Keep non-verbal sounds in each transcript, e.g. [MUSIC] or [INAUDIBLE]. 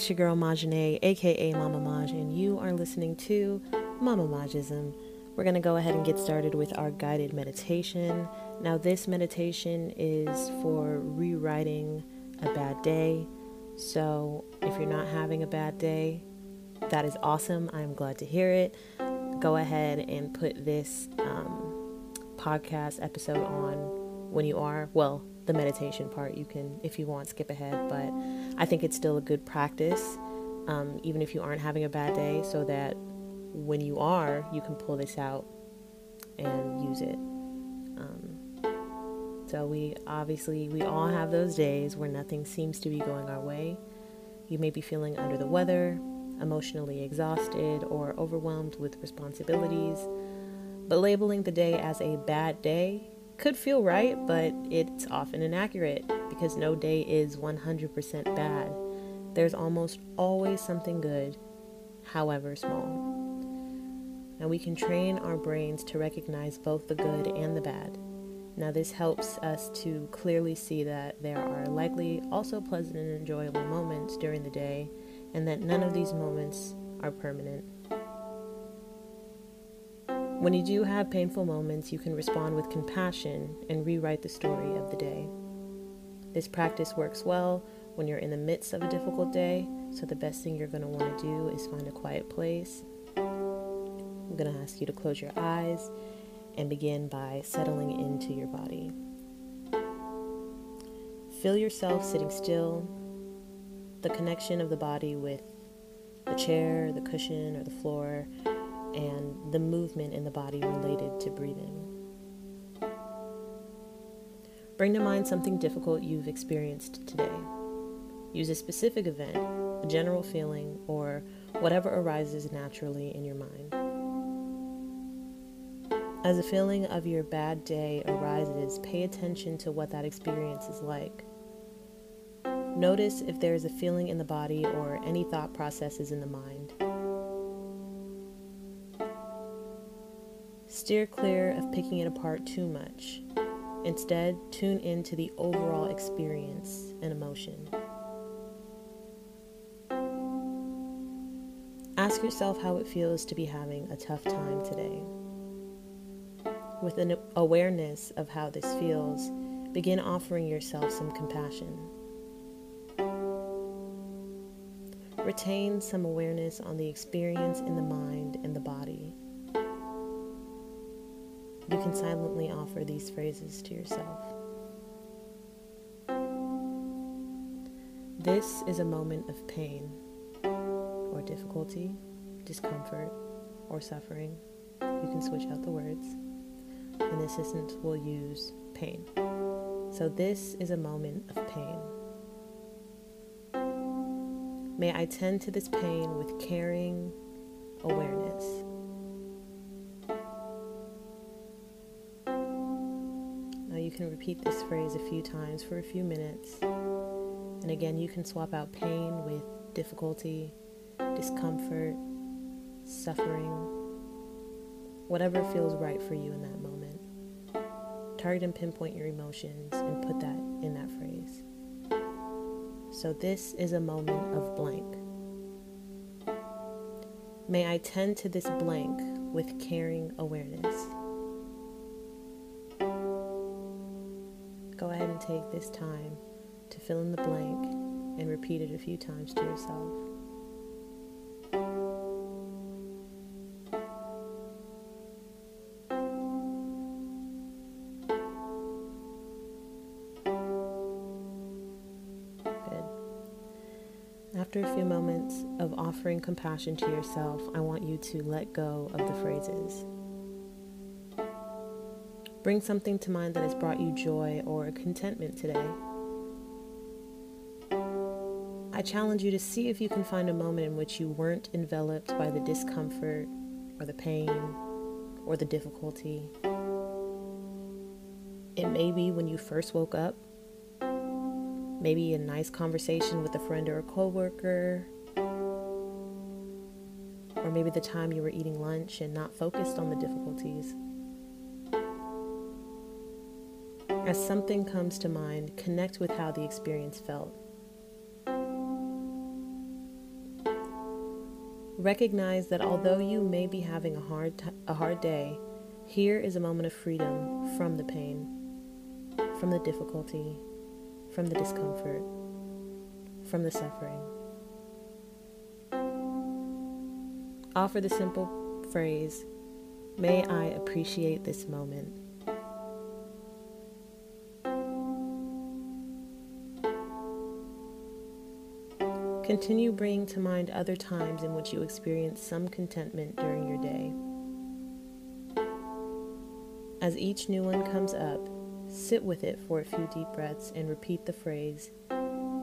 It's your girl Majane, aka Mama Maj, and you are listening to Mama Majism. We're going to go ahead and get started with our guided meditation. Now, this meditation is for rewriting a bad day. So, if you're not having a bad day, that is awesome. I'm glad to hear it. Go ahead and put this um, podcast episode on when you are. Well, the meditation part, you can, if you want, skip ahead. But I think it's still a good practice, um, even if you aren't having a bad day, so that when you are, you can pull this out and use it. Um, so we obviously we all have those days where nothing seems to be going our way. You may be feeling under the weather, emotionally exhausted, or overwhelmed with responsibilities. But labeling the day as a bad day could feel right, but it's often inaccurate because no day is 100% bad. There's almost always something good, however small. And we can train our brains to recognize both the good and the bad. Now, this helps us to clearly see that there are likely also pleasant and enjoyable moments during the day, and that none of these moments are permanent. When you do have painful moments, you can respond with compassion and rewrite the story of the day. This practice works well when you're in the midst of a difficult day, so the best thing you're going to want to do is find a quiet place. I'm going to ask you to close your eyes and begin by settling into your body. Feel yourself sitting still, the connection of the body with the chair, the cushion, or the floor and the movement in the body related to breathing. Bring to mind something difficult you've experienced today. Use a specific event, a general feeling, or whatever arises naturally in your mind. As a feeling of your bad day arises, pay attention to what that experience is like. Notice if there is a feeling in the body or any thought processes in the mind. Steer clear of picking it apart too much. Instead, tune into the overall experience and emotion. Ask yourself how it feels to be having a tough time today. With an awareness of how this feels, begin offering yourself some compassion. Retain some awareness on the experience in the mind and the body you can silently offer these phrases to yourself. This is a moment of pain or difficulty, discomfort, or suffering. You can switch out the words. An assistant will use pain. So, this is a moment of pain. May I tend to this pain with caring awareness. Can repeat this phrase a few times for a few minutes. And again, you can swap out pain with difficulty, discomfort, suffering, whatever feels right for you in that moment. Target and pinpoint your emotions and put that in that phrase. So, this is a moment of blank. May I tend to this blank with caring awareness. Take this time to fill in the blank and repeat it a few times to yourself. After a few moments of offering compassion to yourself, I want you to let go of the phrases. Bring something to mind that has brought you joy or contentment today. I challenge you to see if you can find a moment in which you weren't enveloped by the discomfort or the pain or the difficulty. It may be when you first woke up, maybe a nice conversation with a friend or a coworker, or maybe the time you were eating lunch and not focused on the difficulties. As something comes to mind, connect with how the experience felt. Recognize that although you may be having a hard, t- a hard day, here is a moment of freedom from the pain, from the difficulty, from the discomfort, from the suffering. Offer the simple phrase, May I appreciate this moment. Continue bringing to mind other times in which you experienced some contentment during your day. As each new one comes up, sit with it for a few deep breaths and repeat the phrase,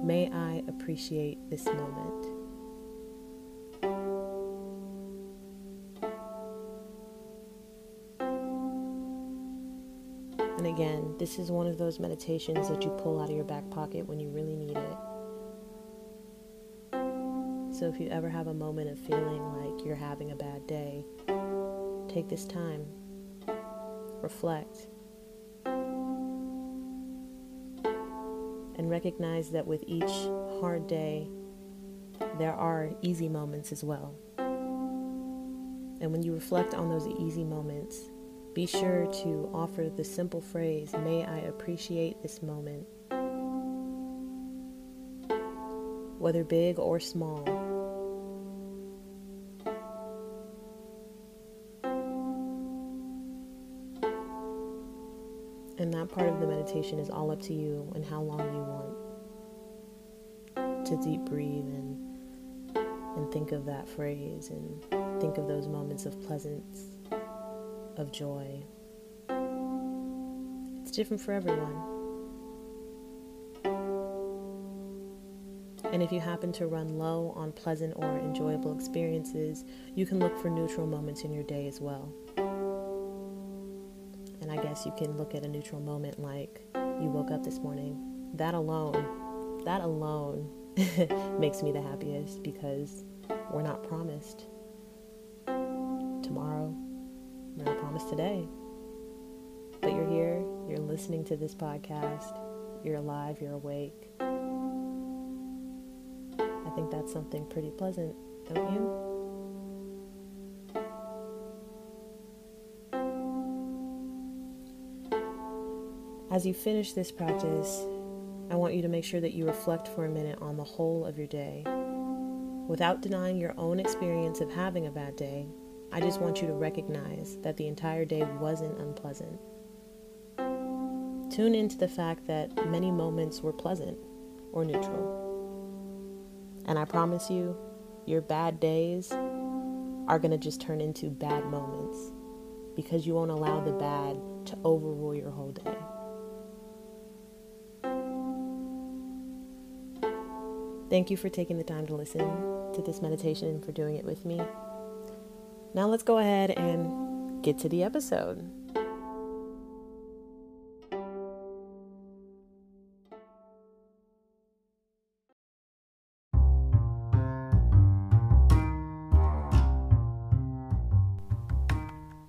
May I appreciate this moment. And again, this is one of those meditations that you pull out of your back pocket when you really need it. So if you ever have a moment of feeling like you're having a bad day, take this time, reflect, and recognize that with each hard day, there are easy moments as well. And when you reflect on those easy moments, be sure to offer the simple phrase, May I appreciate this moment. Whether big or small, meditation is all up to you and how long you want to deep breathe and and think of that phrase and think of those moments of pleasance, of joy. It's different for everyone. And if you happen to run low on pleasant or enjoyable experiences, you can look for neutral moments in your day as well. And I guess you can look at a neutral moment like you woke up this morning. That alone, that alone [LAUGHS] makes me the happiest because we're not promised tomorrow. We're not promised today. But you're here, you're listening to this podcast, you're alive, you're awake. I think that's something pretty pleasant, don't you? As you finish this practice, I want you to make sure that you reflect for a minute on the whole of your day. Without denying your own experience of having a bad day, I just want you to recognize that the entire day wasn't unpleasant. Tune into the fact that many moments were pleasant or neutral. And I promise you, your bad days are going to just turn into bad moments because you won't allow the bad to overrule your whole day. Thank you for taking the time to listen to this meditation and for doing it with me. Now let's go ahead and get to the episode.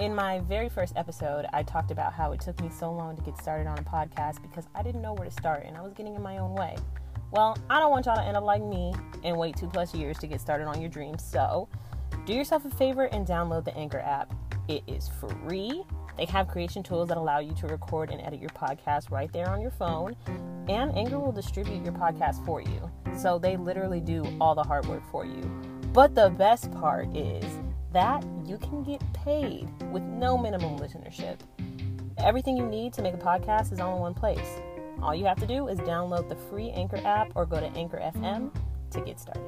In my very first episode, I talked about how it took me so long to get started on a podcast because I didn't know where to start and I was getting in my own way. Well, I don't want y'all to end up like me and wait two plus years to get started on your dreams. So, do yourself a favor and download the Anchor app. It is free. They have creation tools that allow you to record and edit your podcast right there on your phone, and Anchor will distribute your podcast for you. So, they literally do all the hard work for you. But the best part is that you can get paid with no minimum listenership. Everything you need to make a podcast is all in one place. All you have to do is download the free Anchor app or go to Anchor FM to get started.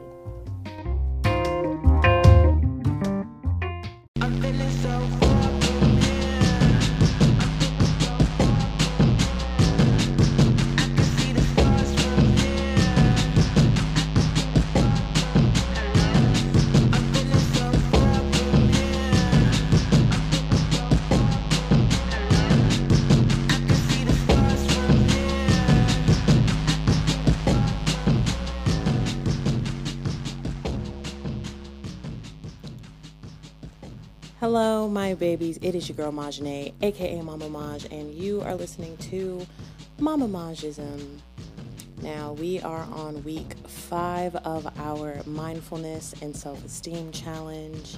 Hello, my babies. It is your girl Majane, aka Mama Maj, and you are listening to Mama Majism. Now, we are on week five of our mindfulness and self esteem challenge.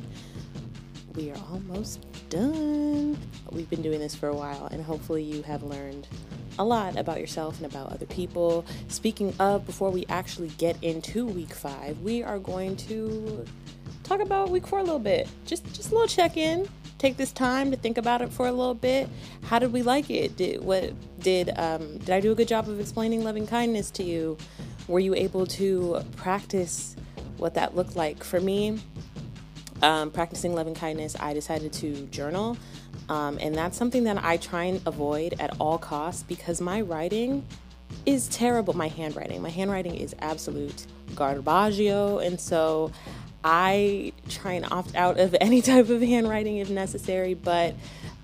We are almost done. We've been doing this for a while, and hopefully, you have learned a lot about yourself and about other people. Speaking of, before we actually get into week five, we are going to talk about week four a little bit. Just, just a little check in. Take this time to think about it for a little bit. How did we like it? Did what did um, did I do a good job of explaining loving kindness to you? Were you able to practice what that looked like? For me, um, practicing loving kindness, I decided to journal. Um, and that's something that I try and avoid at all costs because my writing is terrible. My handwriting, my handwriting is absolute garbaggio. And so I try and opt out of [LAUGHS] any type of handwriting if necessary, but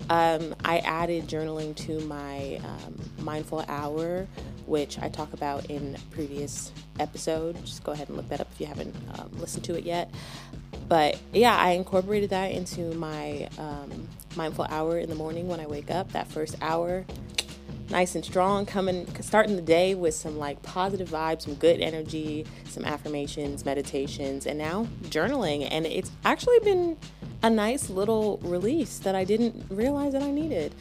um, I added journaling to my um, mindful hour, which I talk about in previous episode. Just go ahead and look that up if you haven't um, listened to it yet. But yeah, I incorporated that into my um, mindful hour in the morning when I wake up. That first hour, nice and strong, coming starting the day with some like positive vibes, some good energy, some affirmations, meditations, and now journaling. And it's actually been a nice little release that I didn't realize that I needed.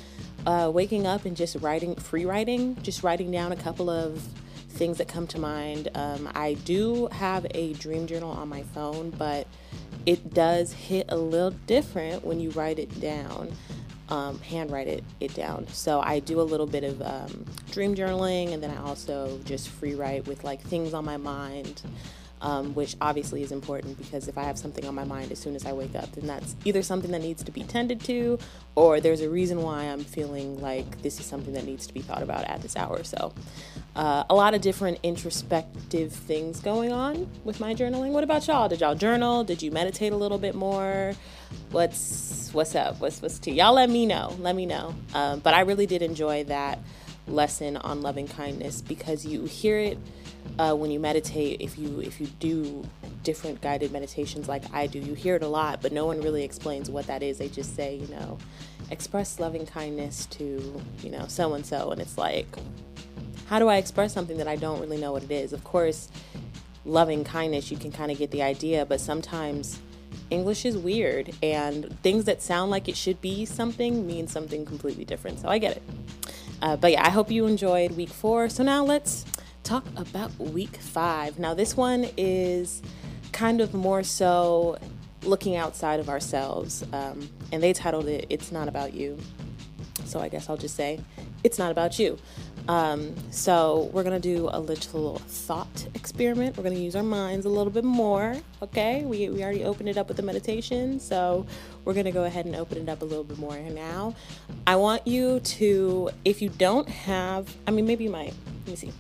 Uh, waking up and just writing, free writing, just writing down a couple of things that come to mind. Um, I do have a dream journal on my phone, but it does hit a little different when you write it down um, handwrite it, it down. So I do a little bit of um, dream journaling and then I also just free write with like things on my mind. Um, which obviously is important because if I have something on my mind as soon as I wake up, then that's either something that needs to be tended to, or there's a reason why I'm feeling like this is something that needs to be thought about at this hour. So, uh, a lot of different introspective things going on with my journaling. What about y'all? Did y'all journal? Did you meditate a little bit more? What's what's up? What's what's to y'all? Let me know. Let me know. Um, but I really did enjoy that lesson on loving kindness because you hear it uh, when you meditate. If you if you do different guided meditations like I do, you hear it a lot, but no one really explains what that is. They just say, you know, express loving kindness to you know so and so, and it's like how do I express something that I don't really know what it is? Of course, loving kindness, you can kind of get the idea, but sometimes English is weird and things that sound like it should be something mean something completely different. So I get it. Uh, but yeah, I hope you enjoyed week four. So now let's talk about week five. Now, this one is kind of more so looking outside of ourselves. Um, and they titled it, It's Not About You. So I guess I'll just say, It's Not About You. Um, so we're gonna do a little thought experiment. We're gonna use our minds a little bit more. Okay, we we already opened it up with the meditation, so we're gonna go ahead and open it up a little bit more now. I want you to, if you don't have, I mean, maybe you might. Let me see.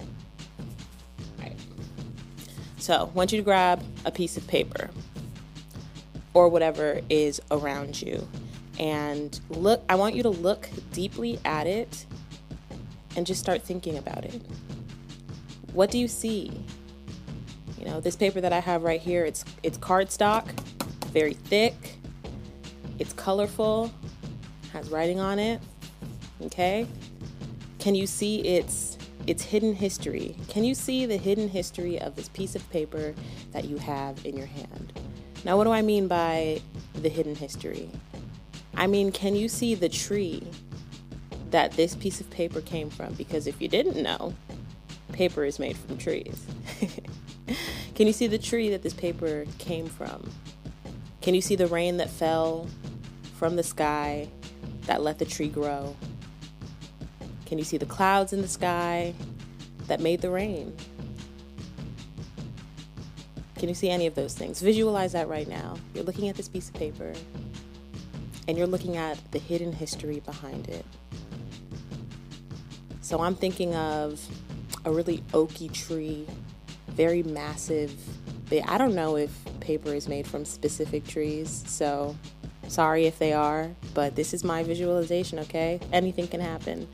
All right. So I want you to grab a piece of paper or whatever is around you and look i want you to look deeply at it and just start thinking about it. What do you see? You know, this paper that I have right here, it's it's cardstock, very thick. It's colorful, has writing on it. Okay? Can you see its its hidden history? Can you see the hidden history of this piece of paper that you have in your hand? Now, what do I mean by the hidden history? I mean, can you see the tree that this piece of paper came from because if you didn't know, paper is made from trees. [LAUGHS] Can you see the tree that this paper came from? Can you see the rain that fell from the sky that let the tree grow? Can you see the clouds in the sky that made the rain? Can you see any of those things? Visualize that right now. You're looking at this piece of paper and you're looking at the hidden history behind it. So I'm thinking of a really oaky tree, very massive. I don't know if paper is made from specific trees, so sorry if they are, but this is my visualization, okay? Anything can happen.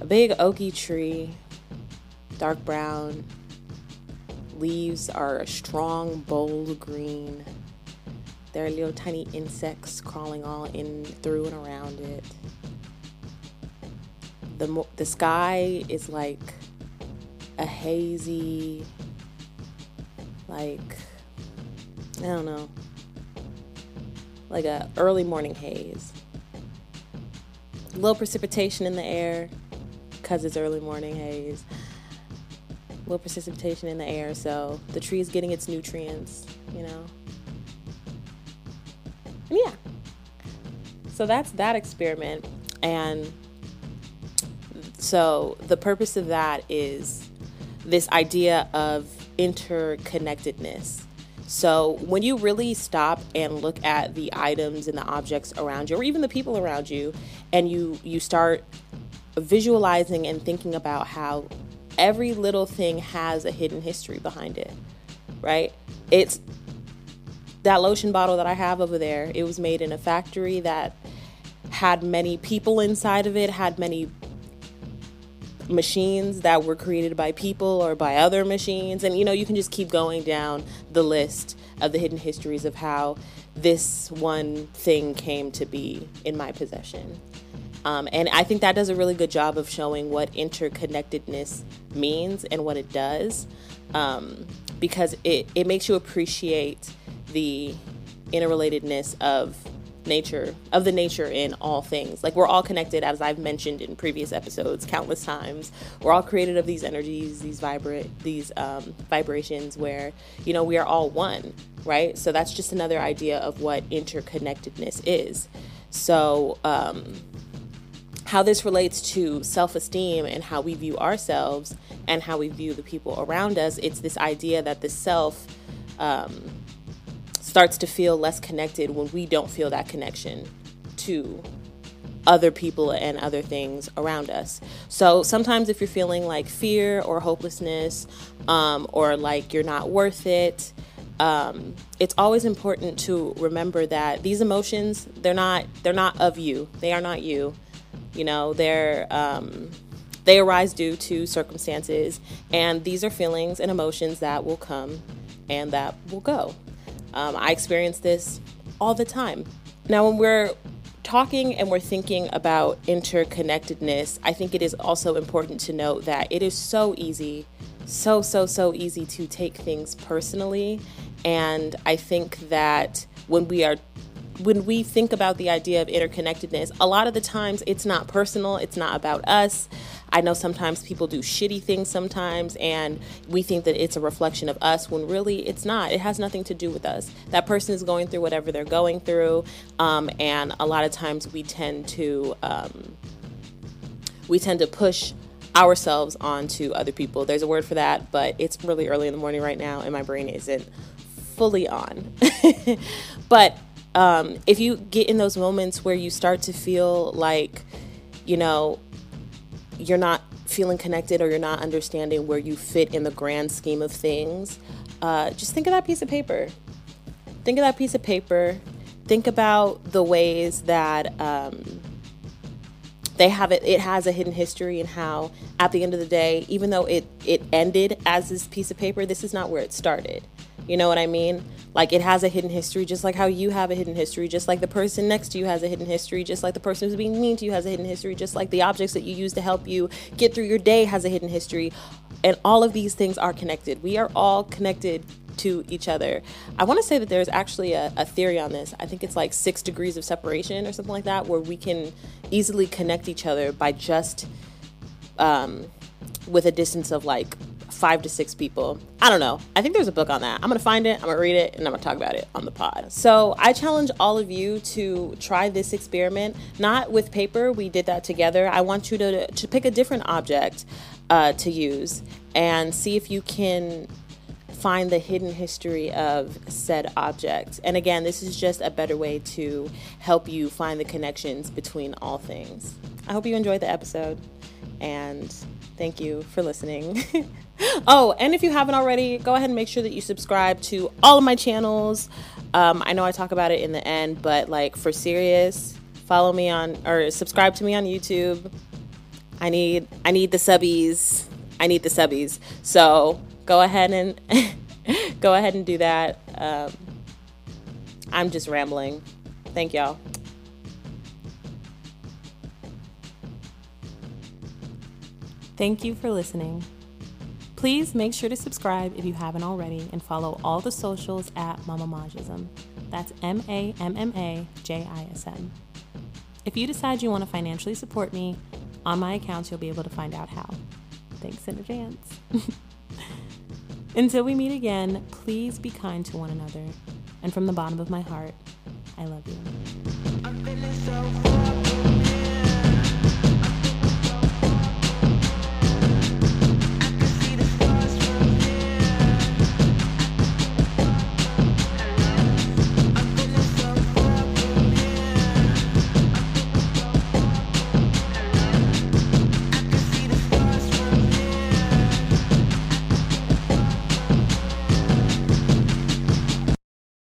A big oaky tree, dark brown, leaves are a strong, bold green. There are little tiny insects crawling all in through and around it the the sky is like a hazy, like, I don't know, like a early morning haze. Little precipitation in the air because it's early morning haze. Little precipitation in the air, so the tree is getting its nutrients, you know. So that's that experiment. And so the purpose of that is this idea of interconnectedness. So when you really stop and look at the items and the objects around you or even the people around you and you you start visualizing and thinking about how every little thing has a hidden history behind it, right? It's that lotion bottle that I have over there. It was made in a factory that had many people inside of it, had many machines that were created by people or by other machines. And you know, you can just keep going down the list of the hidden histories of how this one thing came to be in my possession. Um, and I think that does a really good job of showing what interconnectedness means and what it does um, because it, it makes you appreciate the interrelatedness of nature of the nature in all things. Like we're all connected as i've mentioned in previous episodes countless times. We're all created of these energies these vibrate these um, vibrations where you know we are all one right? So that's just another idea of what interconnectedness is. So um, how this relates to self-esteem and how we view ourselves and how we view the people around us it's this idea that the self um, starts to feel less connected when we don't feel that connection to other people and other things around us. So sometimes, if you're feeling like fear or hopelessness, um, or like you're not worth it, um, it's always important to remember that these emotions they're not they're not of you. They are not you. You know they're um, they arise due to circumstances, and these are feelings and emotions that will come and that will go. Um, I experience this all the time. Now, when we're talking and we're thinking about interconnectedness, I think it is also important to note that it is so easy, so, so, so easy to take things personally. And I think that when we are when we think about the idea of interconnectedness, a lot of the times it's not personal, it's not about us. I know sometimes people do shitty things sometimes, and we think that it's a reflection of us when really it's not. It has nothing to do with us. That person is going through whatever they're going through, um, and a lot of times we tend to um, we tend to push ourselves onto other people. There's a word for that, but it's really early in the morning right now, and my brain isn't fully on. [LAUGHS] but um, if you get in those moments where you start to feel like, you know, you're not feeling connected or you're not understanding where you fit in the grand scheme of things, uh, just think of that piece of paper. Think of that piece of paper. Think about the ways that um, they have it. It has a hidden history and how, at the end of the day, even though it it ended as this piece of paper, this is not where it started. You know what I mean? Like it has a hidden history, just like how you have a hidden history, just like the person next to you has a hidden history, just like the person who's being mean to you has a hidden history, just like the objects that you use to help you get through your day has a hidden history. And all of these things are connected. We are all connected to each other. I want to say that there's actually a, a, theory on this. I think it's like six degrees of separation or something like that, where we can easily connect each other by just um, with a distance of like five to six people. I don't know. I think there's a book on that. I'm going to find it, I'm going to read it, and I'm going to talk about it on the pod. So I challenge all of you to try this experiment, not with paper. We did that together. I want you to, to pick a different object uh, to use and see if you can find the hidden history of said object. And again, this is just a better way to help you find the connections between all things. I hope you enjoyed the episode and thank you for listening. [LAUGHS] oh, and if you haven't already, go ahead and make sure that you subscribe to all of my channels. Um, I know I talk about it in the end, but like for serious, follow me on or subscribe to me on YouTube. I need I need the subbies. I need the subbies. So go ahead and [LAUGHS] go ahead and do that. Um, I'm just rambling. Thank y'all. Thank you for listening. Please make sure to subscribe if you haven't already and follow all the socials at Mammamajism. That's M A M M A J I S M. If you decide you want to financially support me, on my accounts you'll be able to find out how. Thanks in advance. [LAUGHS] Until we meet again, please be kind to one another. And from the bottom of my heart, I love you.